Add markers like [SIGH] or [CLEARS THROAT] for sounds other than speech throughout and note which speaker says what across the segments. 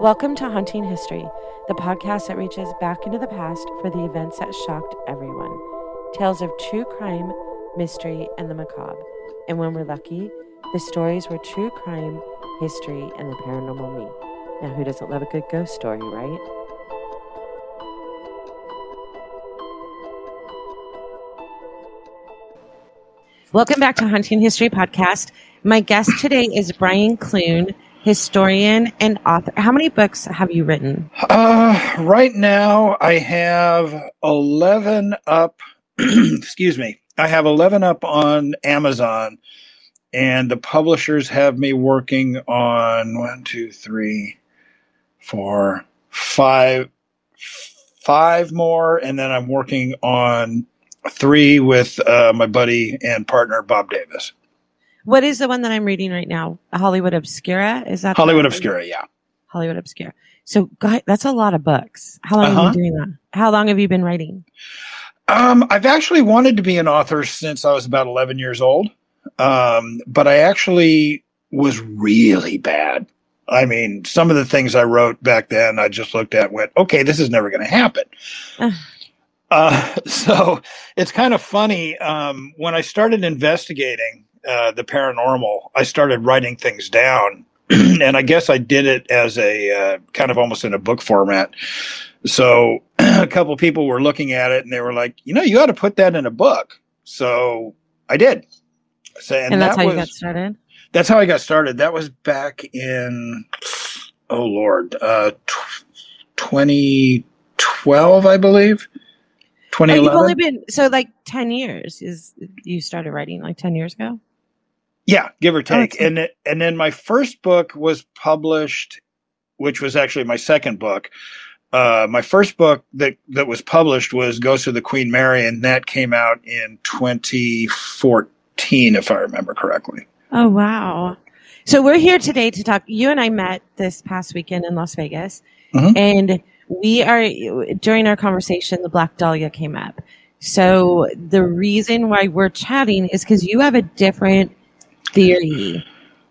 Speaker 1: Welcome to Haunting History, the podcast that reaches back into the past for the events that shocked everyone. Tales of true crime, mystery, and the macabre. And when we're lucky, the stories were true crime, history, and the paranormal me. Now, who doesn't love a good ghost story, right? Welcome back to Haunting History Podcast. My guest today is Brian Clune, historian and author. How many books have you written?
Speaker 2: Uh, right now, I have 11 up. [CLEARS THROAT] excuse me. I have 11 up on Amazon, and the publishers have me working on one, two, three, four, five, five more, and then I'm working on three with uh, my buddy and partner Bob Davis.
Speaker 1: What is the one that I'm reading right now? Hollywood Obscura? Is that
Speaker 2: Hollywood Obscura, yeah.
Speaker 1: Hollywood Obscura. So, guy, that's a lot of books. How long have
Speaker 2: Uh-huh.
Speaker 1: you been doing that? How long have you been writing?
Speaker 2: Um, I've actually wanted to be an author since I was about 11 years old, um, but I actually was really bad. I mean, some of the things I wrote back then, I just looked at and went, okay, this is never going to happen. Uh, [LAUGHS] so it's kind of funny. Um, when I started investigating uh, the paranormal, I started writing things down. [CLEARS THROAT] and I guess I did it as a uh, kind of almost in a book format. So [CLEARS THROAT] a couple people were looking at it and they were like, you know, you ought to put that in a book. So I did. So,
Speaker 1: And,
Speaker 2: and,
Speaker 1: that's
Speaker 2: that
Speaker 1: how
Speaker 2: was,
Speaker 1: you got started?
Speaker 2: that's how I got started. That was back in, oh Lord, uh, tw- 2012, I believe.
Speaker 1: Oh, you've only been, so like 10 years is, you started writing like 10 years ago?
Speaker 2: Yeah, give or take.
Speaker 1: okay.
Speaker 2: and it, and then my first book was published, which was actually my second book. Uh, my first book that that was published was Ghost of the Queen Mary, and that came out in 2014, if I remember correctly.
Speaker 1: Oh, wow. So we're here today to talk. You and I met this past weekend in Las Vegas,
Speaker 2: Mhm.
Speaker 1: and we are during our conversation. The Black Dahlia came up. So the reason why we're chatting is because you have a different theory,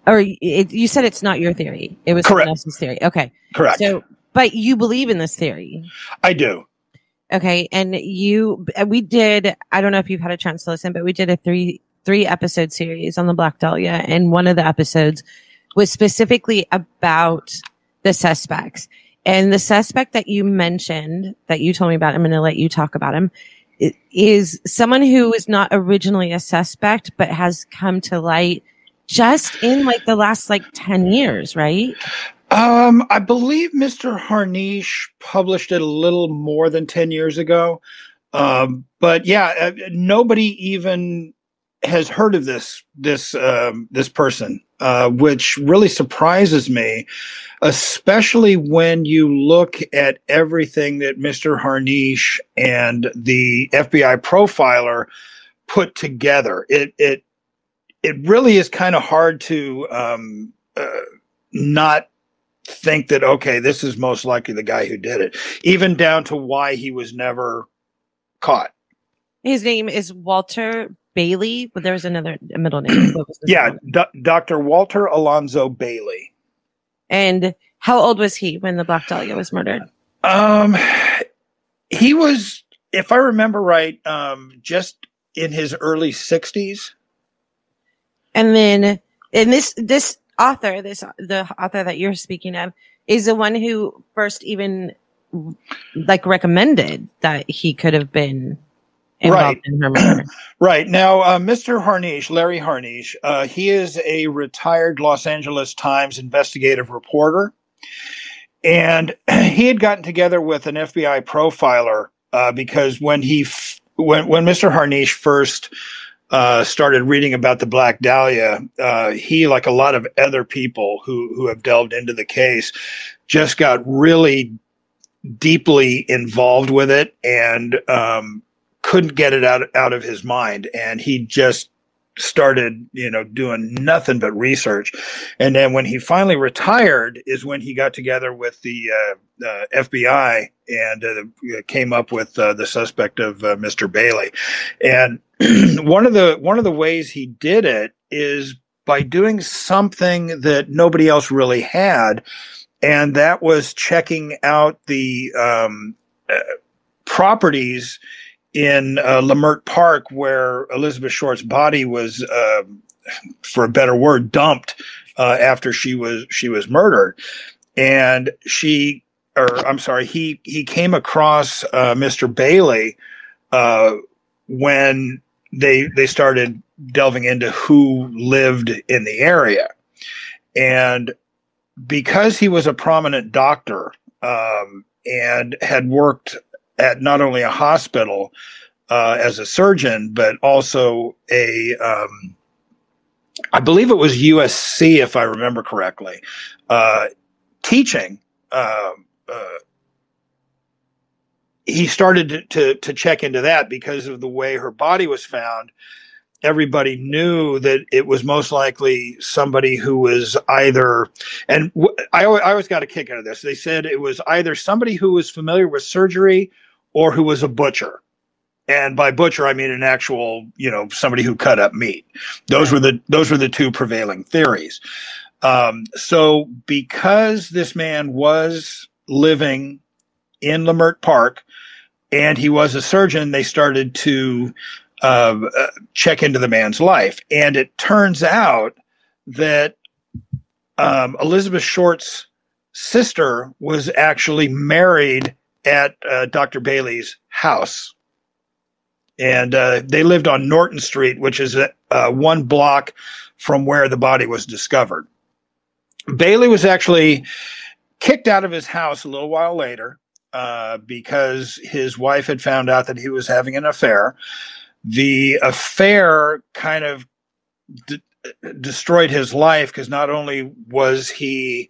Speaker 1: or it, you said it's not your theory. It was someone else's theory. Okay.
Speaker 2: Correct.
Speaker 1: So, but you believe in this theory.
Speaker 2: I do.
Speaker 1: Okay, and you uh, we did I don't know if you've had a chance to listen, but we did a three three episode series on the Black Dahlia and one of the episodes was specifically about the suspects. And the suspect that you mentioned that you told me about, I'm going to let you talk about him, is someone who is not originally a suspect but has come to light just in like the last like 10 years, right?
Speaker 2: Um, I believe Mr. Harnisch published it a little more than 10 years ago. Um, but yeah, uh, nobody even has heard of this this um, this person, uh, which really surprises me, especially when you look at everything that Mr. Harnisch and the FBI profiler put together. It it it really is kind of hard to um, uh, not think that okay this is most likely the guy who did it even down to why he was never caught
Speaker 1: His name is Walter Bailey, but there was another middle name.
Speaker 2: Yeah? D- dr walter alonzo bailey
Speaker 1: And how old was he when the Black Dahlia was murdered?
Speaker 2: um he was if i remember right um just in his early 60s
Speaker 1: And then, and this this author, this the author that you're speaking of, is the one who first even like recommended that he could have been
Speaker 2: Right. [CLEARS THROAT] Right now, uh, Mr. Harnisch, Larry Harnisch, uh, he is a retired Los Angeles Times investigative reporter, and [CLEARS THROAT] he had gotten together with an FBI profiler uh, because when he f- when when Mr. Harnisch first uh, started reading about the Black Dahlia, uh, he, like a lot of other people who who have delved into the case, just got really deeply involved with it and um, couldn't get it out out of his mind, and he just started, you know, doing nothing but research. And then when he finally retired, is when he got together with the uh, uh, FBI and uh, came up with uh, the suspect of uh, Mr. Bailey. And [CLEARS THROAT] one of the one of the ways he did it is by doing something that nobody else really had and that was checking out the um, uh, properties in uh, Leimert Park where Elizabeth Short's body was, uh, for a better word, dumped uh, after she was she was murdered, and she or I'm sorry, he he came across uh, Mr. Bailey uh, when they they started delving into who lived in the area, and because he was a prominent doctor um, and had worked at not only a hospital uh, as a surgeon, but also a, um, I believe it was USC, if I remember correctly, uh, teaching. Uh, uh, he started to, to, to check into that because of the way her body was found everybody knew that it was most likely somebody who was either, and w- I, I always got a kick out of this. They said it was either somebody who was familiar with surgery or who was a butcher. And by butcher, I mean an actual, you know, somebody who cut up meat. Those were the those were the two prevailing theories. Um, so, because this man was living in Leimert Park and he was a surgeon, they started to uh, check into the man's life. And it turns out that um, Elizabeth Short's sister was actually married at uh, Dr. Bailey's house. And uh, they lived on Norton Street, which is uh, one block from where the body was discovered. Bailey was actually kicked out of his house a little while later uh, because his wife had found out that he was having an affair the affair kind of destroyed his life because not only was he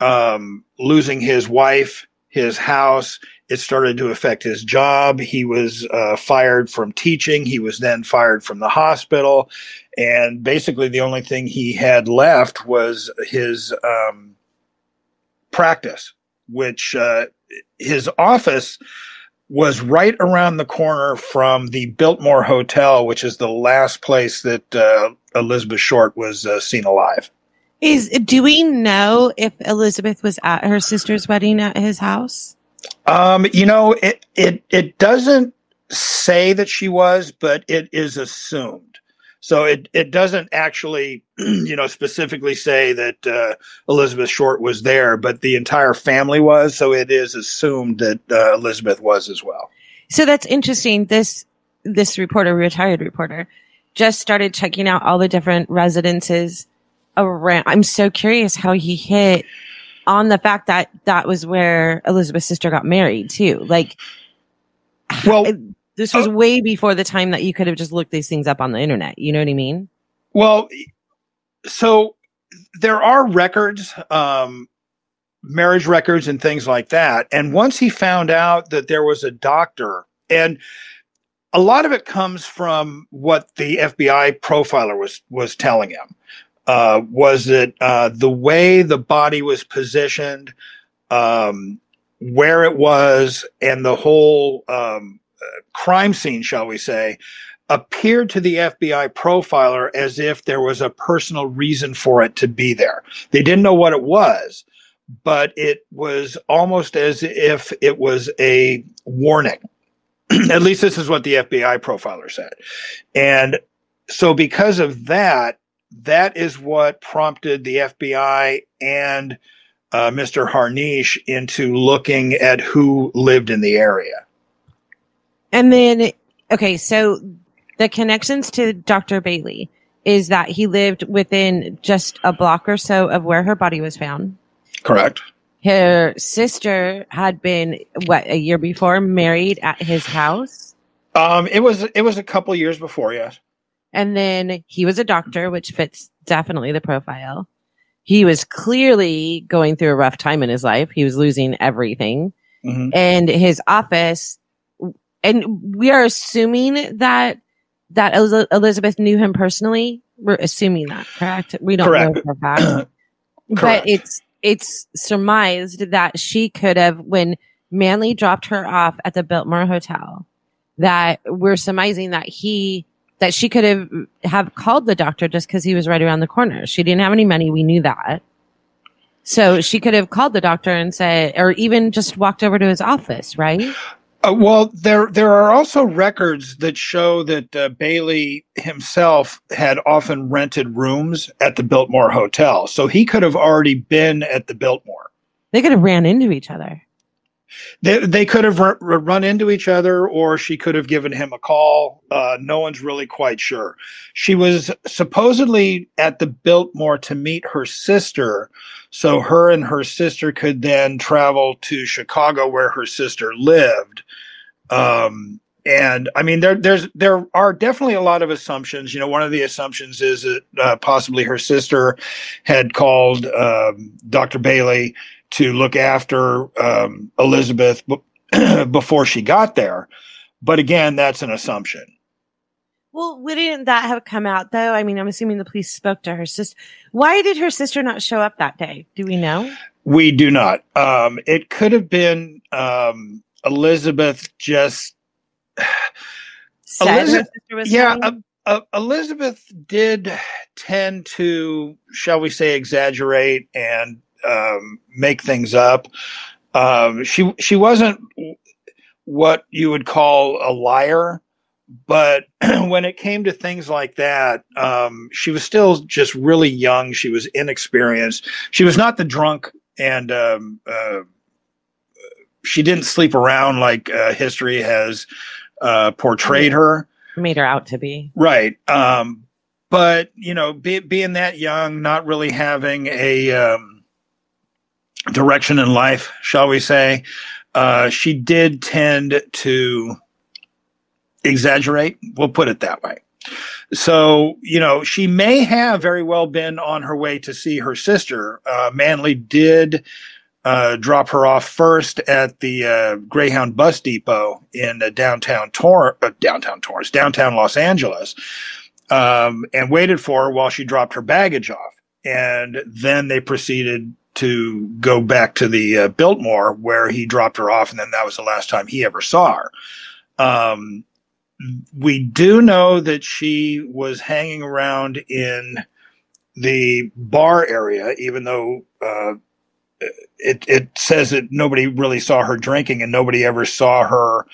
Speaker 2: um, losing his wife, his house, it started to affect his job. He was uh, fired from teaching. He was then fired from the hospital. And basically, the only thing he had left was his um, practice, which uh, his office was right around the corner from the Biltmore Hotel, which is the last place that uh, Elizabeth Short was uh, seen alive.
Speaker 1: Is do we know if Elizabeth was at her sister's wedding at his house?
Speaker 2: Um, you know, it it it doesn't say that she was, but it is assumed. So it, it doesn't actually, [CLEARS THROAT] you know, specifically say that uh, Elizabeth Short was there, but the entire family was. So it is assumed that uh, Elizabeth was as well.
Speaker 1: So that's interesting. This this reporter, retired reporter, just started checking out all the different residences around. I'm so curious how he hit on the fact that that was where Elizabeth's sister got married too. Like, well, this was oh. way before the time that you could have just looked these things up on the internet. You know what I mean?
Speaker 2: Well, so there are records, um, marriage records, and things like that. And once he found out that there was a doctor, and a lot of it comes from what the FBI profiler was was telling him. Uh, was that uh, the way the body was positioned, um, where it was, and the whole um, crime scene, shall we say, appeared to the FBI profiler as if there was a personal reason for it to be there. They didn't know what it was, but it was almost as if it was a warning. [CLEARS THROAT] At least this is what the FBI profiler said. And so, because of that, that is what prompted the FBI and uh, Mr. Harnisch into looking at who lived in the area.
Speaker 1: And then, okay, so the connections to Dr. Bailey is that he lived within just a block or so of where her body was found.
Speaker 2: Correct.
Speaker 1: Her sister had been what a year before married at his house.
Speaker 2: Um, it was it was a couple years before, yes.
Speaker 1: And then he was a doctor, which fits definitely the profile. He was clearly going through a rough time in his life. He was losing everything. Mm-hmm. And his office and we are assuming that that Elizabeth knew him personally. We're assuming that, correct? We don't correct. know for fact, [CLEARS THROAT] but it's it's surmised that she could have when Manley dropped her off at the Biltmore Hotel. That we're surmising that he that she could have have called the doctor just because he was right around the corner. She didn't have any money. We knew that. So she could have called the doctor and said, or even just walked over to his office, right?
Speaker 2: Uh, well, there there are also records that show that uh, Bailey himself had often rented rooms at the Biltmore Hotel, so he could have already been at the Biltmore.
Speaker 1: They could have ran into each other.
Speaker 2: They, they could have r- run into each other, or she could have given him a call. Uh, no one's really quite sure. She was supposedly at the Biltmore to meet her sister, so her and her sister could then travel to Chicago, where her sister lived. Um, and I mean, there there's there are definitely a lot of assumptions. You know, one of the assumptions is that uh, possibly her sister had called um, Dr. Bailey to look after um, Elizabeth b- [CLEARS THROAT] before she got there. But again, that's an assumption.
Speaker 1: Well, wouldn't that have come out though? I mean, I'm assuming the police spoke to her sister. Why did her sister not show up that day? Do we know?
Speaker 2: We do not. Um, it could have been um, Elizabeth just. [SIGHS]
Speaker 1: Elizabeth,
Speaker 2: yeah, uh, uh, Elizabeth did tend to, shall we say, exaggerate and um, make things up. Um, she she wasn't what you would call a liar, but [CLEARS THROAT] when it came to things like that, um, she was still just really young. She was inexperienced. She was not the drunk, and um, uh, she didn't sleep around like uh, history has uh, portrayed her.
Speaker 1: Made her out to be
Speaker 2: right. Um, but you know, be, being that young, not really having a um, direction in life, shall we say. Uh, she did tend to exaggerate. We'll put it that way. So, you know, she may have very well been on her way to see her sister. Uh, Manley did uh, drop her off first at the uh, Greyhound bus depot in downtown Tor- uh, downtown Torrance, downtown Los Angeles, um, and waited for her while she dropped her baggage off. And then they proceeded to go back to the uh, Biltmore where he dropped her off, and then that was the last time he ever saw her. Um, we do know that she was hanging around in the bar area, even though uh, it, it says that nobody really saw her drinking and nobody ever saw her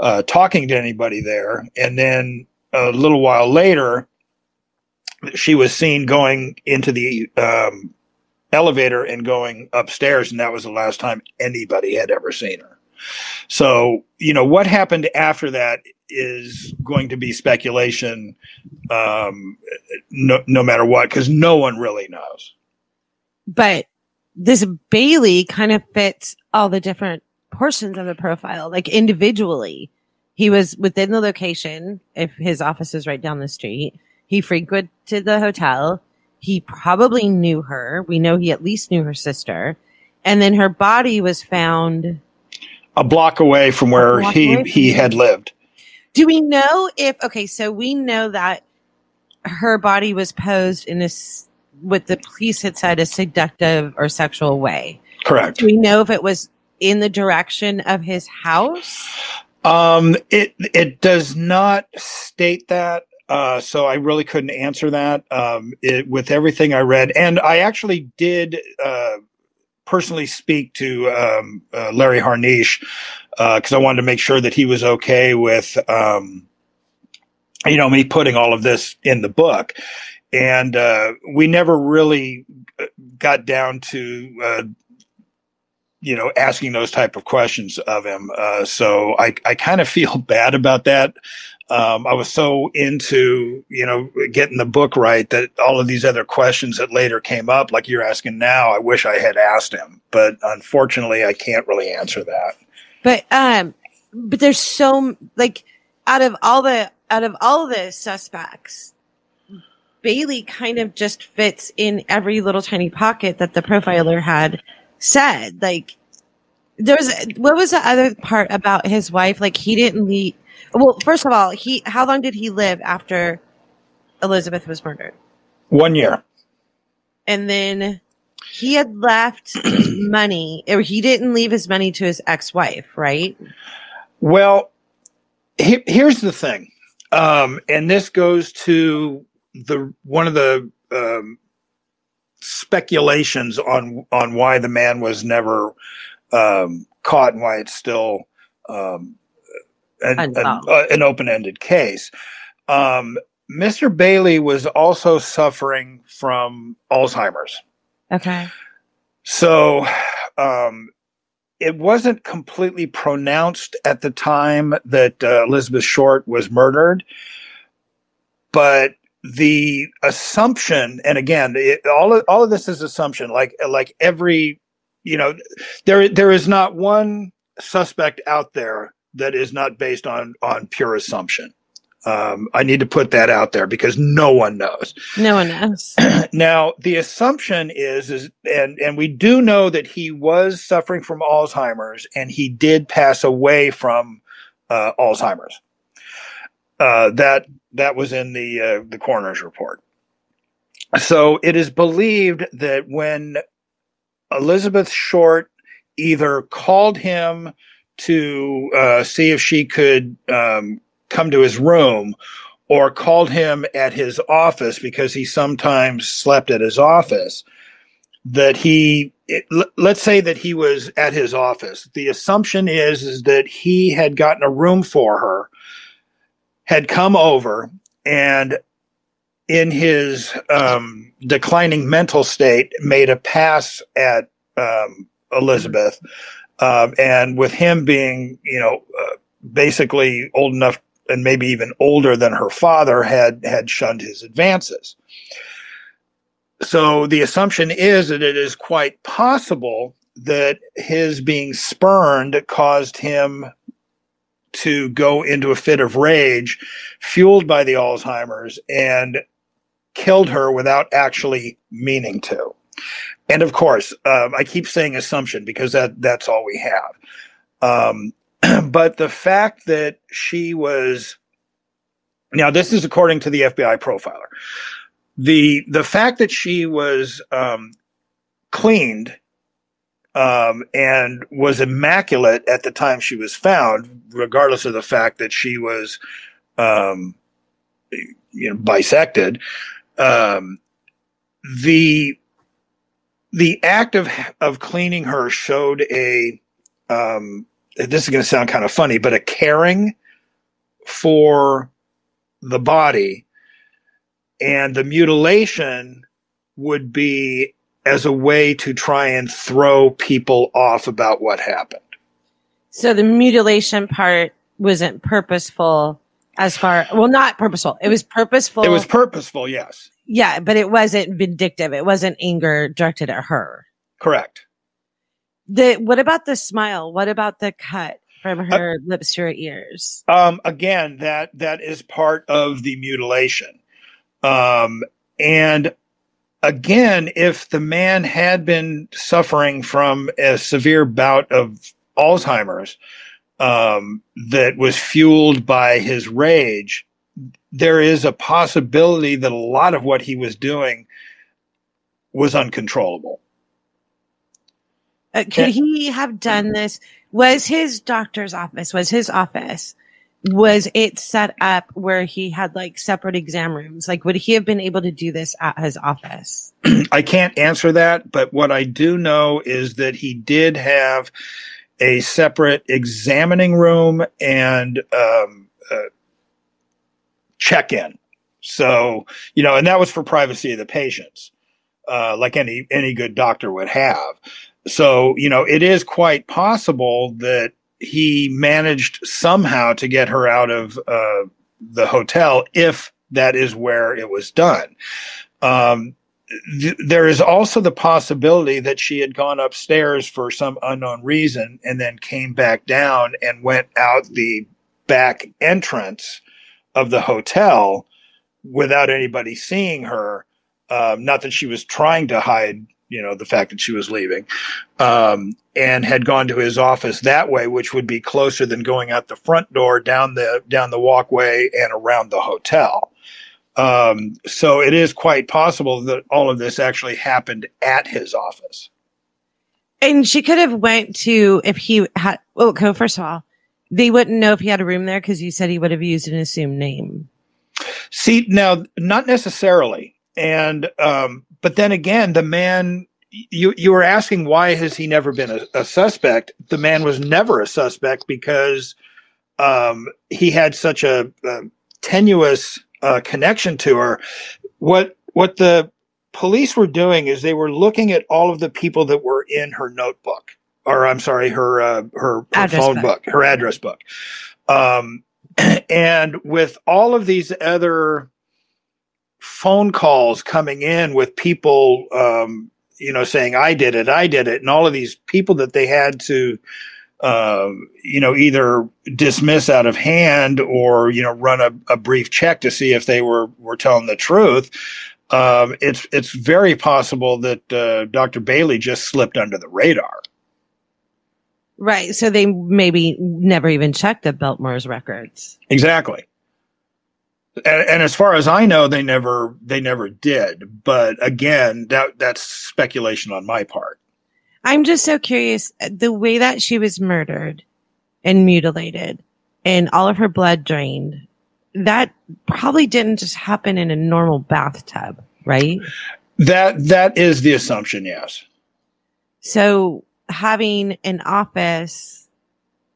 Speaker 2: uh, talking to anybody there. And then a little while later, she was seen going into the um, elevator and going upstairs, and that was the last time anybody had ever seen her. So, you know, what happened after that is going to be speculation, um, no, no matter what, because no one really knows.
Speaker 1: But this Bailey kind of fits all the different portions of the profile, like individually. He was within the location, if his office is right down the street. He frequented the hotel. He probably knew her. We know he at least knew her sister. And then her body was found
Speaker 2: a block away from where he from he had lived.
Speaker 1: Do we know if okay, so we know that her body was posed in this what the police had said a seductive or sexual way.
Speaker 2: Correct.
Speaker 1: Do we know if it was in the direction of his house?
Speaker 2: Um, it it does not state that. Uh, so I really couldn't answer that um, it, with everything I read. And I actually did uh, personally speak to um, uh, Larry Harnisch because uh, I wanted to make sure that he was okay with, um, you know, me putting all of this in the book. And uh, we never really uh, got down to you know, asking those type of questions of him. Uh, so I, I kind of feel [LAUGHS] bad about that um, I was so into, you know, getting the book right that all of these other questions that later came up, like you're asking now, I wish I had asked him, but unfortunately, I can't really answer that.
Speaker 1: But, um, but there's so like out of all the out of all the suspects, Bailey kind of just fits in every little tiny pocket that the profiler had said. Like there was what was the other part about his wife? Like he didn't leave well, first of all, he how long did he live after Elizabeth was murdered?
Speaker 2: One year.
Speaker 1: And then he had left [CLEARS THROAT] money, or he didn't leave his money to his ex-wife, right?
Speaker 2: Well, he, here's the thing, um, and this goes to the one of the um, speculations on on why the man was never um, caught and why it's still um, an, an, uh, an open-ended case. Um, Mr. Bailey was also suffering from Alzheimer's.
Speaker 1: Okay.
Speaker 2: So um, it wasn't completely pronounced at the time that uh, Elizabeth Short was murdered, but the assumption, and again, it, all of, all of this is assumption. Like like every, you know, there there is not one suspect out there that is not based on on pure assumption. Um, I need to put that out there because no one knows.
Speaker 1: No one knows. [CLEARS THROAT]
Speaker 2: now, the assumption is, is and and we do know that he was suffering from Alzheimer's, and he did pass away from uh, Alzheimer's. Uh, that that was in the uh, the coroner's report. So it is believed that when Elizabeth Short either called him to uh, see if she could um, come to his room or called him at his office because he sometimes slept at his office that he it, let's say that he was at his office the assumption is is that he had gotten a room for her had come over and in his um, declining mental state made a pass at um, elizabeth um, and with him being you know uh, basically old enough and maybe even older than her father had had shunned his advances. So the assumption is that it is quite possible that his being spurned caused him to go into a fit of rage fueled by the Alzheimer's and killed her without actually meaning to. And of course, um, I keep saying assumption because that that's all we have. Um, [CLEARS THROAT] but the fact that she was now this is according to the FBI profiler. The the fact that she was um, cleaned um, and was immaculate at the time she was found, regardless of the fact that she was um, you know bisected. Um, the the act of of cleaning her showed a um, this is going to sound kind of funny, but a caring for the body. And the mutilation would be as a way to try and throw people off about what happened.
Speaker 1: So the mutilation part wasn't purposeful as far well not purposeful it was purposeful
Speaker 2: it was purposeful yes
Speaker 1: yeah but it wasn't vindictive it wasn't anger directed at her
Speaker 2: correct
Speaker 1: the what about the smile? What about the cut from uh, her uh, lips to her ears?
Speaker 2: Um, again, that that is part of the mutilation. Um, and again, if the man had been suffering from a severe bout of Alzheimer's um, that was fueled by his rage, there is a possibility that a lot of what he was doing was uncontrollable.
Speaker 1: Uh, could he have done this? Was his doctor's office, was his office, was it set up where he had like separate exam rooms? Like, would he have been able to do this at his office? [CLEARS THROAT]
Speaker 2: I can't answer that, but what I do know is that he did have a separate examining room and um, uh, check in. So, you know, and that was for privacy of the patients, uh, like any any good doctor would have. So, you know, it is quite possible that he managed somehow to get her out of uh, the hotel if that is where it was done. Um, th- there is also the possibility that she had gone upstairs for some unknown reason and then came back down and went out the back entrance of the hotel without anybody seeing her. Um, not that she was trying to hide you know the fact that she was leaving um, and had gone to his office that way which would be closer than going out the front door down the down the walkway and around the hotel. Um, so it is quite possible that all of this actually happened at his office.
Speaker 1: And she could have went to if he had well okay first of all they wouldn't know if he had a room there because you said he would have used an assumed name.
Speaker 2: See now not necessarily. And um, but then again, the man you you were asking why has he never been a, a suspect? The man was never a suspect because um, he had such a, a tenuous uh, connection to her. What what the police were doing is they were looking at all of the people that were in her notebook, or I'm sorry, her uh, her, her phone book. book, her address book, um, [CLEARS THROAT] and with all of these other phone calls coming in with people, um, you know, saying I did it, I did it, and all of these people that they had to uh, you know, either dismiss out of hand or you know run a, a brief check to see if they were were telling the truth. Um, it's it's very possible that uh, Dr. Bailey just slipped under the radar.
Speaker 1: Right. So they maybe never even checked the Biltmore's records.
Speaker 2: Exactly. And, and, as far as I know, they never they never did. But again, that that's speculation on my part.
Speaker 1: I'm just so curious the way that she was murdered and mutilated and all of her blood drained. That probably didn't just happen in a normal bathtub, right?
Speaker 2: That that is the assumption, yes.
Speaker 1: So having an office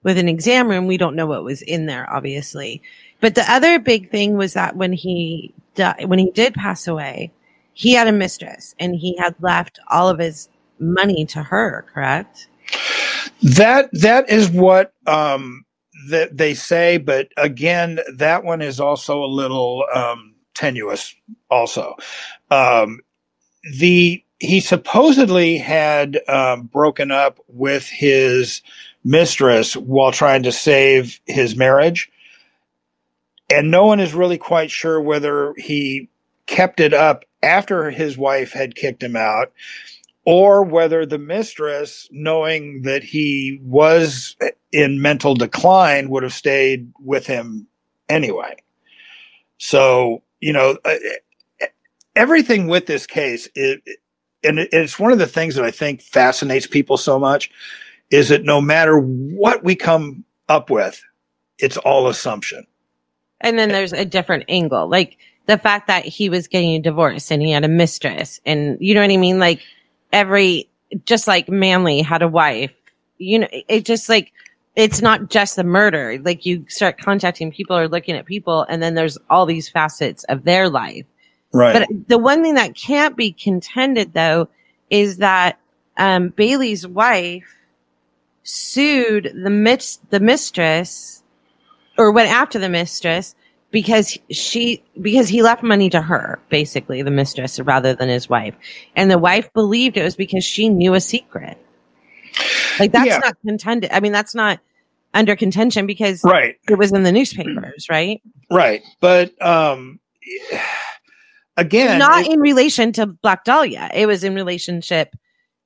Speaker 1: with an exam room, we don't know what was in there, obviously. But the other big thing was that when he di- when he did pass away, he had a mistress and he had left all of his money to her, correct?
Speaker 2: That that is what um, that they say, but again, that one is also a little um, tenuous. Also, um, the he supposedly had um, broken up with his mistress while trying to save his marriage, and no one is really quite sure whether he kept it up after his wife had kicked him out or whether the mistress, knowing that he was in mental decline, would have stayed with him anyway. So, you know, uh, everything with this case, it, and it's one of the things that I think fascinates people so much, is that no matter what we come up with, it's all assumption.
Speaker 1: And then there's a different angle, like the fact that he was getting a divorce and he had a mistress, and you know what I mean, like every, just like Manley had a wife, you know, it just like, it's not just the murder. Like you start contacting people or looking at people and then there's all these facets of their life.
Speaker 2: Right.
Speaker 1: But the one thing that can't be contended though is that, um, Bailey's wife sued the mit- the mistress or went after the mistress because she because he left money to her basically the mistress rather than his wife. And the wife believed it was because she knew a secret. Like that's yeah. not contended i mean that's not under contention because
Speaker 2: right.
Speaker 1: it was in the newspapers right?
Speaker 2: Right. But um again
Speaker 1: not it, in relation to black dahlia. It was in relationship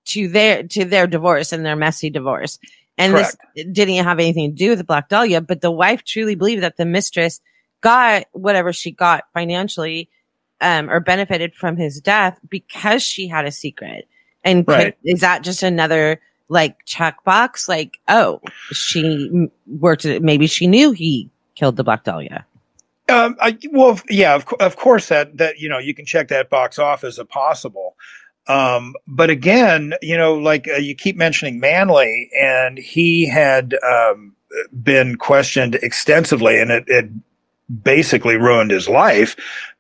Speaker 1: to their to their divorce and their messy divorce and correct. this didn't have anything to do with the black dahlia but the wife truly believed that the mistress got whatever she got financially um, or benefited from his death because she had a secret. And right. could, is that just another like checkbox? Like, oh, she worked it. Maybe she knew he killed the Black Dahlia.
Speaker 2: Um, I, well, yeah, of, of course that, that, you know, you can check that box off as a possible. Um, but again, you know, like uh, you keep mentioning Manley and he had, um, been questioned extensively and it, it basically ruined his life,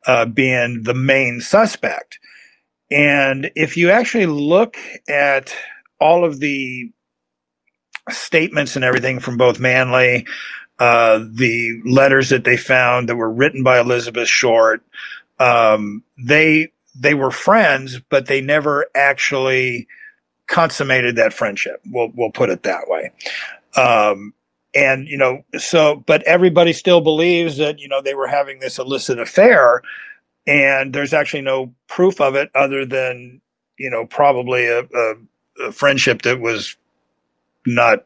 Speaker 2: uh, being the main suspect. And if you actually look at all of the statements and everything from both Manley, uh, the letters that they found that were written by Elizabeth Short, um, they they were friends, but they never actually consummated that friendship. We'll we'll put it that way. Um, and you know so but everybody still believes that you know they were having this illicit affair and there's actually no proof of it other than you know probably a, a, a friendship that was not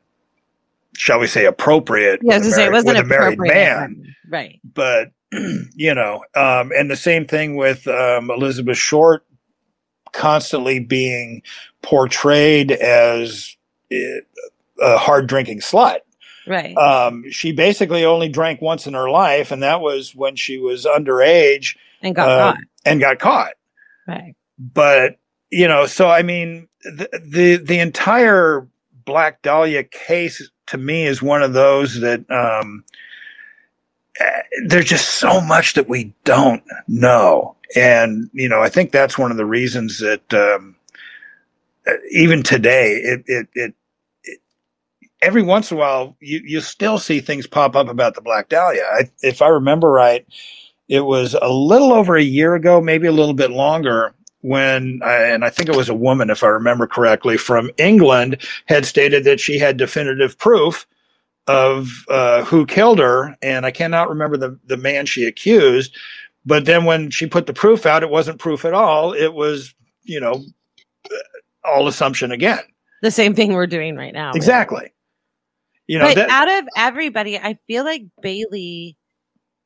Speaker 2: shall we say appropriate
Speaker 1: yeah, with, a, married, with
Speaker 2: a married man
Speaker 1: right
Speaker 2: but [CLEARS THROAT] you know um, and the same thing with um, elizabeth short constantly being portrayed as eh, a hard drinking slut
Speaker 1: Right.
Speaker 2: Um, she basically only drank once in her life, and that was when she was underage
Speaker 1: and got uh, caught.
Speaker 2: And got caught.
Speaker 1: Right.
Speaker 2: but you know, so I mean, the the, the entire Black Dahlia case to me is one of those that um, there's just so much that we don't know, and you know, I think that's one of the reasons that um, even today, it, it, it every once in a while you you still see things pop up about the Black Dahlia. I, if I remember right, it was a little over a year ago, maybe a little bit longer, when I, and I think it was a woman, if I remember correctly, from England, had stated that she had definitive proof of uh, who killed her, and I cannot remember the the man she accused. But then when she put the proof out, it wasn't proof at all. It was, you know, all assumption again.
Speaker 1: The same thing we're doing right now.
Speaker 2: Exactly.
Speaker 1: You know, but that, out of everybody, I feel like Bailey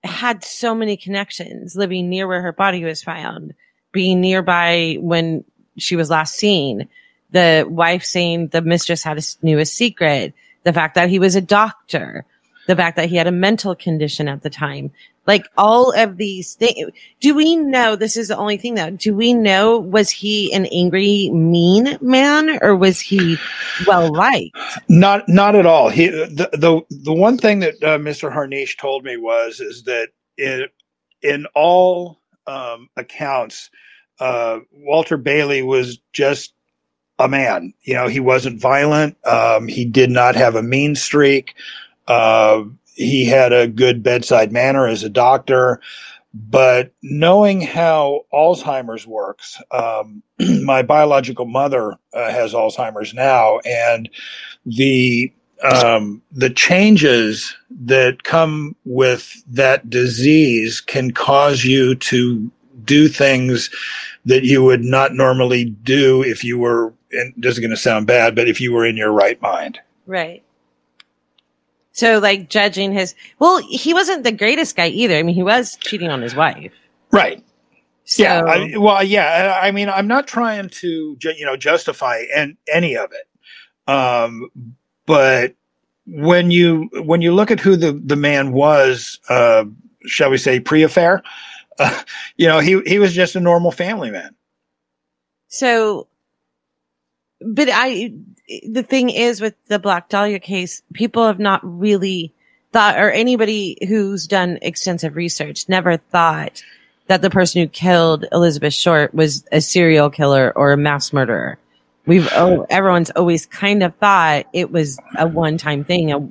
Speaker 1: had so many connections living near where her body was found, being nearby when she was last seen, the wife saying the mistress had a, knew a secret, the fact that he was a doctor, the fact that he had a mental condition at the time. Like all of these things. Do we know this is the only thing though? Do we know was he an angry, mean man or was he well liked?
Speaker 2: Not, not at all. He, the, the, the one thing that uh, Mr. Harnisch told me was, is that in, in all um, accounts, uh, Walter Bailey was just a man. You know, he wasn't violent. Um, he did not have a mean streak. Uh, he had a good bedside manner as a doctor. But knowing how Alzheimer's works, um, [CLEARS THROAT] my biological mother uh, has Alzheimer's now, and the um, the changes that come with that disease can cause you to do things that you would not normally do if you were. And this is going to sound bad, but if you were in your right mind.
Speaker 1: Right. So like judging his, well, he wasn't the greatest guy either. I mean, he was cheating on his wife.
Speaker 2: Right. So, yeah. I, well, yeah. I mean, I'm not trying to, you know, justify en- any of it. Um, but when you, when you look at who the, the man was, uh, shall we say pre-affair, uh, [LAUGHS] you know, he, he was just a normal family man.
Speaker 1: So, but I, the thing is with the Black Dahlia case, people have not really thought, or anybody who's done extensive research never thought that the person who killed Elizabeth Short was a serial killer or a mass murderer. We've, oh, everyone's always kind of thought it was a one time thing, a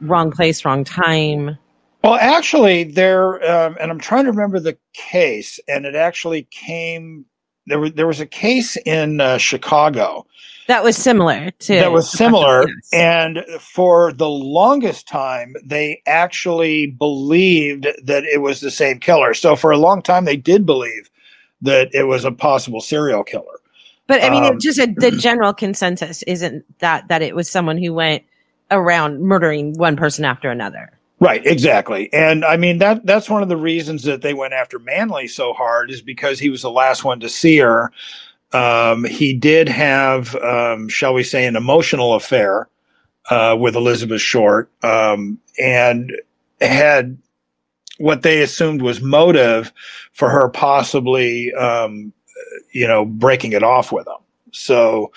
Speaker 1: wrong place, wrong time.
Speaker 2: Well, actually, there, um, and I'm trying to remember the case, and it actually came. There was there was a case in uh, Chicago
Speaker 1: that was similar to
Speaker 2: that was similar yes. and for the longest time they actually believed that it was the same killer. So for a long time they did believe that it was a possible serial killer.
Speaker 1: But i mean um, just a, the general consensus isn't that that it was someone who went around murdering one person after another
Speaker 2: Right, exactly. And I mean that that's one of the reasons that they went after Manley so hard is because he was the last one to see her. Um, he did have, um, shall we say, an emotional affair uh, with Elizabeth Short, um, and had what they assumed was motive for her possibly, um, you know, breaking it off with him. So,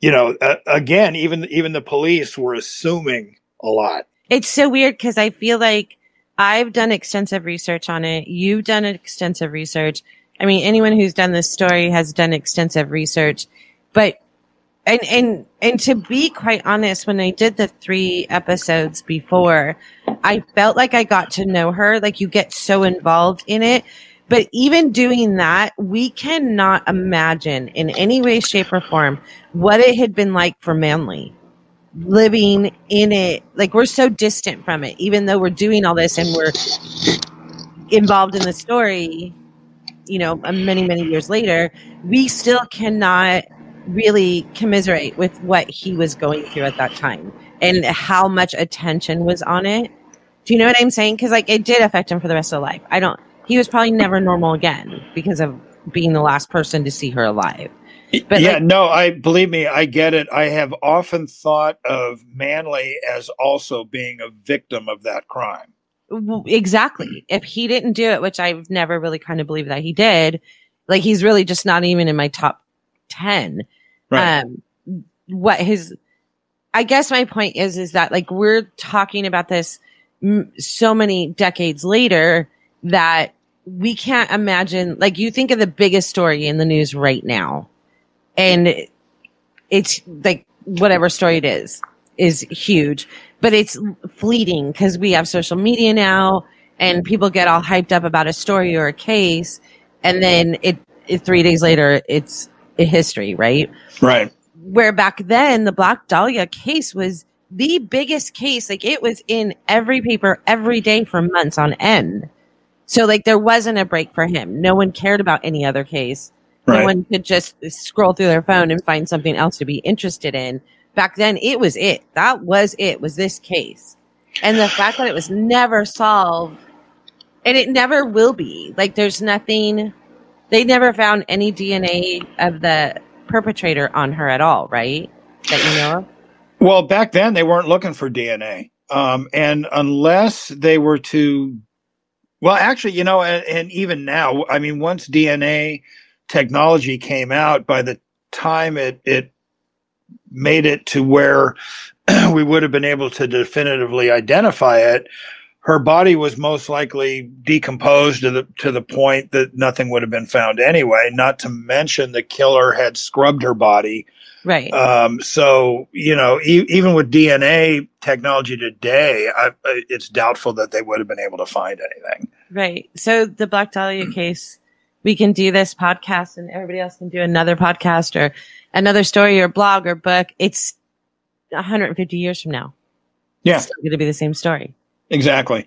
Speaker 2: you know, uh, again, even even the police were assuming a lot.
Speaker 1: It's so weird because I feel like I've done extensive research on it. You've done extensive research I mean, anyone who's done this story has done extensive research, but and and and to be quite honest, when I did the three episodes before, I felt like I got to know her. Like you get so involved in it. But even doing that, we cannot imagine in any way, shape, or form what it had been like for Manley living in it. Like we're so distant from it, even though we're doing all this and we're involved in the story you know, many, many years later, we still cannot really commiserate with what he was going through at that time and how much attention was on it. Do you know what I'm saying? Because like it did affect him for the rest of life. I don't. He was probably never normal again because of being the last person to see her alive.
Speaker 2: But yeah, like, no, I believe me, I get it. I have often thought of Manley as also being a victim of that crime.
Speaker 1: Exactly. If he didn't do it, which I've never really kind of believed that he did, Like he's really just not even in my top 10.
Speaker 2: Right.
Speaker 1: Um, what his, I guess my point is, is that like we're talking about this m- so many decades later that we can't imagine, like you think of the biggest story in the news right now and it's like whatever story it is, is huge, but it's fleeting because we have social media now and people get all hyped up about a story or a case. And then it, it three days later, it's a history, right?
Speaker 2: Right.
Speaker 1: where back then the Black Dahlia case was the biggest case. Like it was in every paper every day for months on end. So like there wasn't a break for him. No one cared about any other case. No
Speaker 2: Right.
Speaker 1: one could just scroll through their phone and find something else to be interested in. Back then it was it. That was it, was this case. And the fact that it was never solved and it never will be. Like there's nothing they never found any DNA of the perpetrator on her at all, right? That you know of?
Speaker 2: Well, back then they weren't looking for DNA. Um, and unless they were to, well, actually, you know, and, and even now, I mean, once DNA technology came out, by the time it, it made it to where [CLEARS THROAT] we would have been able to definitively identify it, her body was most likely decomposed to the to the point that nothing would have been found anyway. Not to mention the killer had scrubbed her body
Speaker 1: Right.
Speaker 2: um, so you know, e- even with DNA technology today, I, it's doubtful that they would have been able to find anything.
Speaker 1: right. So the Black Dahlia case, we can do this podcast and everybody else can do another podcast or another story or blog or book. It's 150 years from now.
Speaker 2: Yeah.
Speaker 1: It's still going to be the same story.
Speaker 2: Exactly.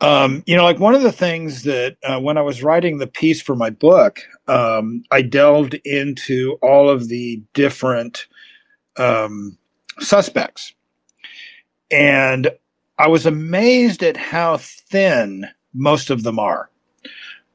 Speaker 2: Um, you know, like one of the things that uh, when I was writing the piece for my book, um, I delved into all of the different um, suspects, and I was amazed at how thin most of them are.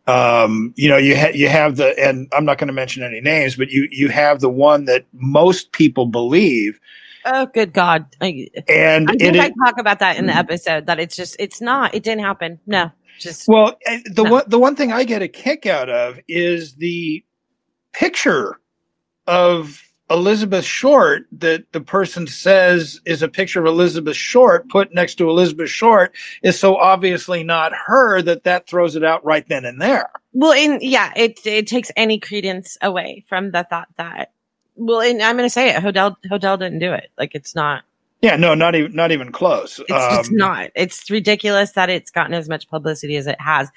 Speaker 2: Um, you know, you ha- you have the, and I'm not going to mention any names, but you you have the one that most people believe,
Speaker 1: Oh, good God. I,
Speaker 2: and
Speaker 1: I
Speaker 2: it
Speaker 1: think
Speaker 2: is-
Speaker 1: I talk about that in the episode that it's just, it's not, it didn't happen. No, just,
Speaker 2: Well, eh, the
Speaker 1: No.
Speaker 2: one the one thing I get a kick out of is the picture of Elizabeth Short that the person says is a picture of Elizabeth Short put next to Elizabeth Short is so obviously not her that that throws it out right then and there.
Speaker 1: well, in, yeah, it, it takes any credence away from the thought that, well, and I'm going to say it, Hodel, Hodel didn't do it. Like it's not,
Speaker 2: Yeah, no, not even not even close.
Speaker 1: It's just
Speaker 2: Um,
Speaker 1: not. It's ridiculous that it's gotten as much publicity as it has.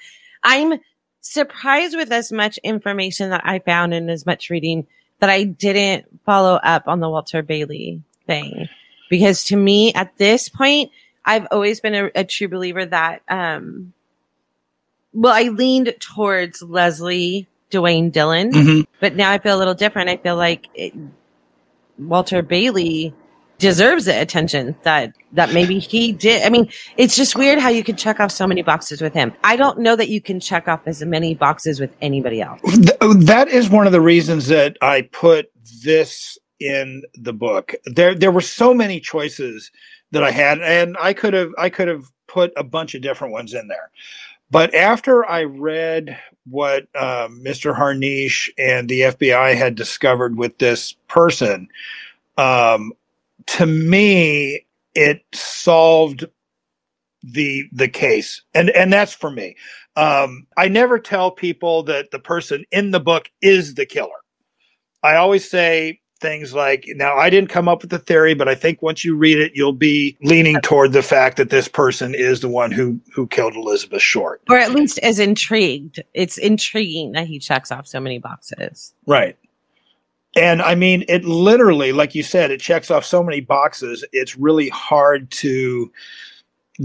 Speaker 1: I'm surprised with as much information that I found and as much reading that I didn't follow up on the Walter Bailey thing. Because to me, at this point, I've always been a, a true believer that, um, well, I leaned towards Leslie Dwayne Dillon,
Speaker 2: mhm.
Speaker 1: but now I feel a little different. I feel like it, Walter Bailey deserves the attention that that maybe he did. I mean, it's just weird how you can check off so many boxes with him. I don't know that you can check off as many boxes with anybody else.
Speaker 2: That is one of the reasons that I put this in the book. There there were so many choices that I had and I could have I could have put a bunch of different ones in there. But after I read what um, Mr. Harnisch and the FBI had discovered with this person, um, to me, it solved the the case, and and that's for me. Um, I never tell people that the person in the book is the killer. I always say things like, "Now, I didn't come up with the theory, but I think once you read it, you'll be leaning toward the fact that this person is the one who who killed Elizabeth Short."
Speaker 1: Or at least as intrigued. It's intriguing that he checks off so many boxes.
Speaker 2: Right. And I mean, it literally, like you said, it checks off so many boxes. It's really hard to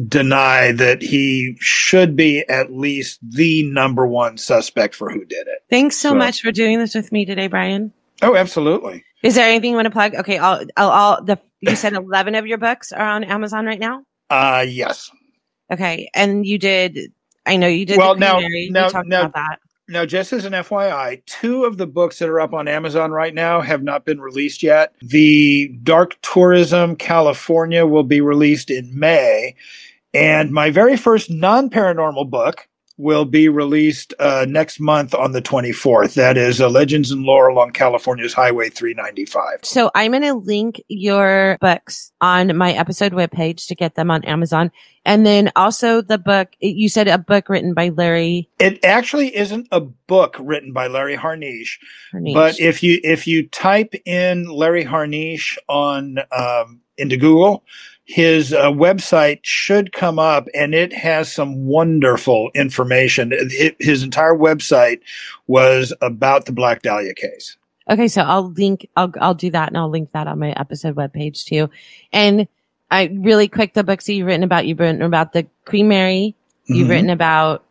Speaker 2: deny that he should be at least the number one suspect for who did it.
Speaker 1: Thanks so
Speaker 2: Sure.
Speaker 1: much for doing this with me today, Brian.
Speaker 2: Oh, absolutely.
Speaker 1: Is there anything you want to plug? Okay, I'll, I'll, I'll the you said [LAUGHS] eleven of your books are on Amazon right now.
Speaker 2: Uh, yes.
Speaker 1: Okay, and you did. I know you did.
Speaker 2: Well, now- now- now-
Speaker 1: about that.
Speaker 2: Now, just as an FYI, two of the books that are up on Amazon right now have not been released yet. The Dark Tourism California will be released in May. And my very first non paranormal book, will be released uh, next month on the 24th. That is uh, Legends and Lore along California's Highway 395.
Speaker 1: So I'm going to link your books on my episode webpage to get them on Amazon. And then also the book, you said a book written by Larry.
Speaker 2: It actually isn't a book written by Larry Harnisch,
Speaker 1: Harnisch.
Speaker 2: but if you if you type in Larry Harnisch on um, into Google, his uh, website should come up and it has some wonderful information. It, his entire website was about the Black Dahlia case.
Speaker 1: Okay, so I'll link. I'll I'll do that, and I'll link that on my episode webpage too. And I really quick the books that you've written about. You've written about the Queen Mary. You've
Speaker 2: Mhm.
Speaker 1: written about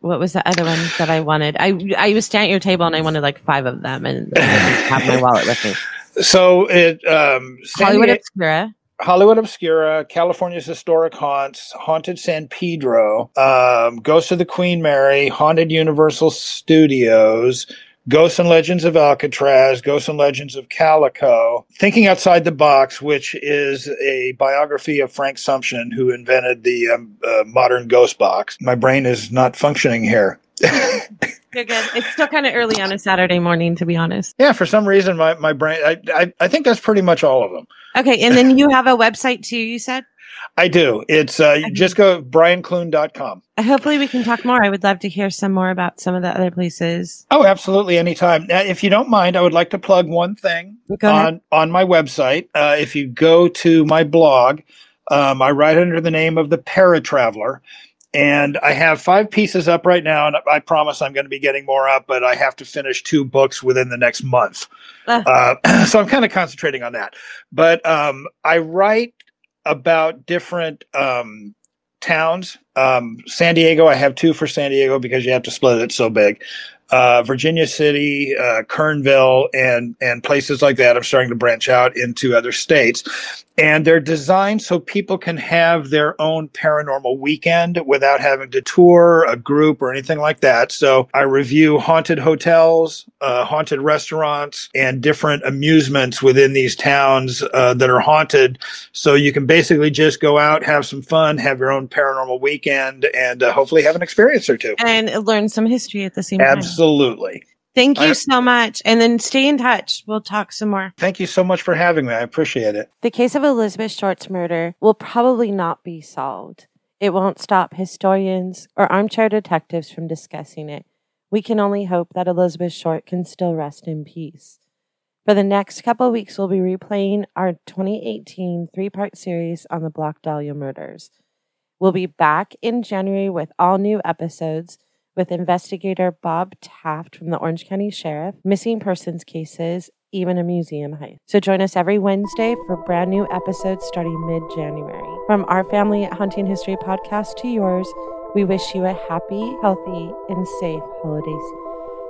Speaker 1: what was the other one that I wanted? I I was standing at your table and I wanted like five of them, and I have my wallet with me. [LAUGHS]
Speaker 2: So it um,
Speaker 1: Hollywood Obscura.
Speaker 2: Hollywood Obscura, California's Historic Haunts, Haunted San Pedro, um, Ghost of the Queen Mary, Haunted Universal Studios, Ghosts and Legends of Alcatraz, Ghosts and Legends of Calico, Thinking Outside the Box, which is a biography of Frank Sumption, who invented the um, uh, modern ghost box. My brain is not functioning here. [LAUGHS]
Speaker 1: Good, good. It's still kind of early on a Saturday morning, to be honest.
Speaker 2: yeah, for some reason, my, my brain, I, I, I think that's pretty much all of them.
Speaker 1: Okay, and then you have a website too. You said.
Speaker 2: I do. It's uh, you just go brianclune.com.
Speaker 1: Hopefully, we can talk more. I would love to hear some more about some of the other places.
Speaker 2: Oh, absolutely, anytime. Now, if you don't mind, I would like to plug one thing on on my website. Uh, if you go to my blog, um, I write under the name of the Paratraveler, and I have five pieces up right now. And I promise I'm going to be getting more up, but I have to finish two books within the next month.
Speaker 1: Ah.
Speaker 2: Uh, [CLEARS THROAT] so I'm kind of concentrating on that. But um, I write about different um, towns. Um, San Diego, I have two for San Diego because you have to split it. So big. Uh, Virginia City, uh, Kernville, and and places like that. I'm starting to branch out into other states, and they're designed so people can have their own paranormal weekend without having to tour a group or anything like that. So I review haunted hotels, uh, haunted restaurants, and different amusements within these towns uh, that are haunted. So you can basically just go out, have some fun, have your own paranormal weekend, and uh, hopefully have an experience or two.
Speaker 1: and learn some history at the same time.
Speaker 2: Absolutely.
Speaker 1: Thank you so much. And then stay in touch. We'll talk some more.
Speaker 2: Thank you so much for having me. I appreciate it.
Speaker 1: The case of Elizabeth Short's murder will probably not be solved. It won't stop historians or armchair detectives from discussing it. We can only hope that Elizabeth Short can still rest in peace. For the next couple of weeks, we'll be replaying our 2018 three part series on the Black Dahlia murders. We'll be back in January with all new episodes with investigator Bob Taft from the Orange County Sheriff, missing persons cases, even a museum heist. So join us every Wednesday for brand new episodes starting mid January. From our family at Haunting History Podcast to yours, we wish you a happy, healthy, and safe holiday season.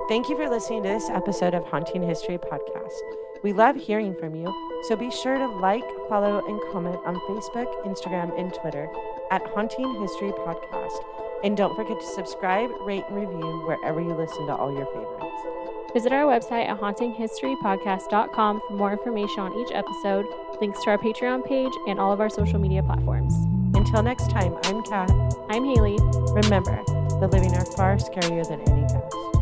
Speaker 1: Thank you for listening to this episode of Haunting History Podcast. We love hearing from you, so be sure to like, follow, and comment on Facebook, Instagram, and Twitter at Haunting History Podcast. And don't forget to subscribe, rate, and review wherever you listen to all your favorites.
Speaker 3: Visit our website at hauntinghistorypodcast.com for more information on each episode, links to our Patreon page, and all of our social media platforms.
Speaker 1: Until next time, I'm Kat.
Speaker 3: I'm Haley.
Speaker 1: Remember, the living are far scarier than any ghost.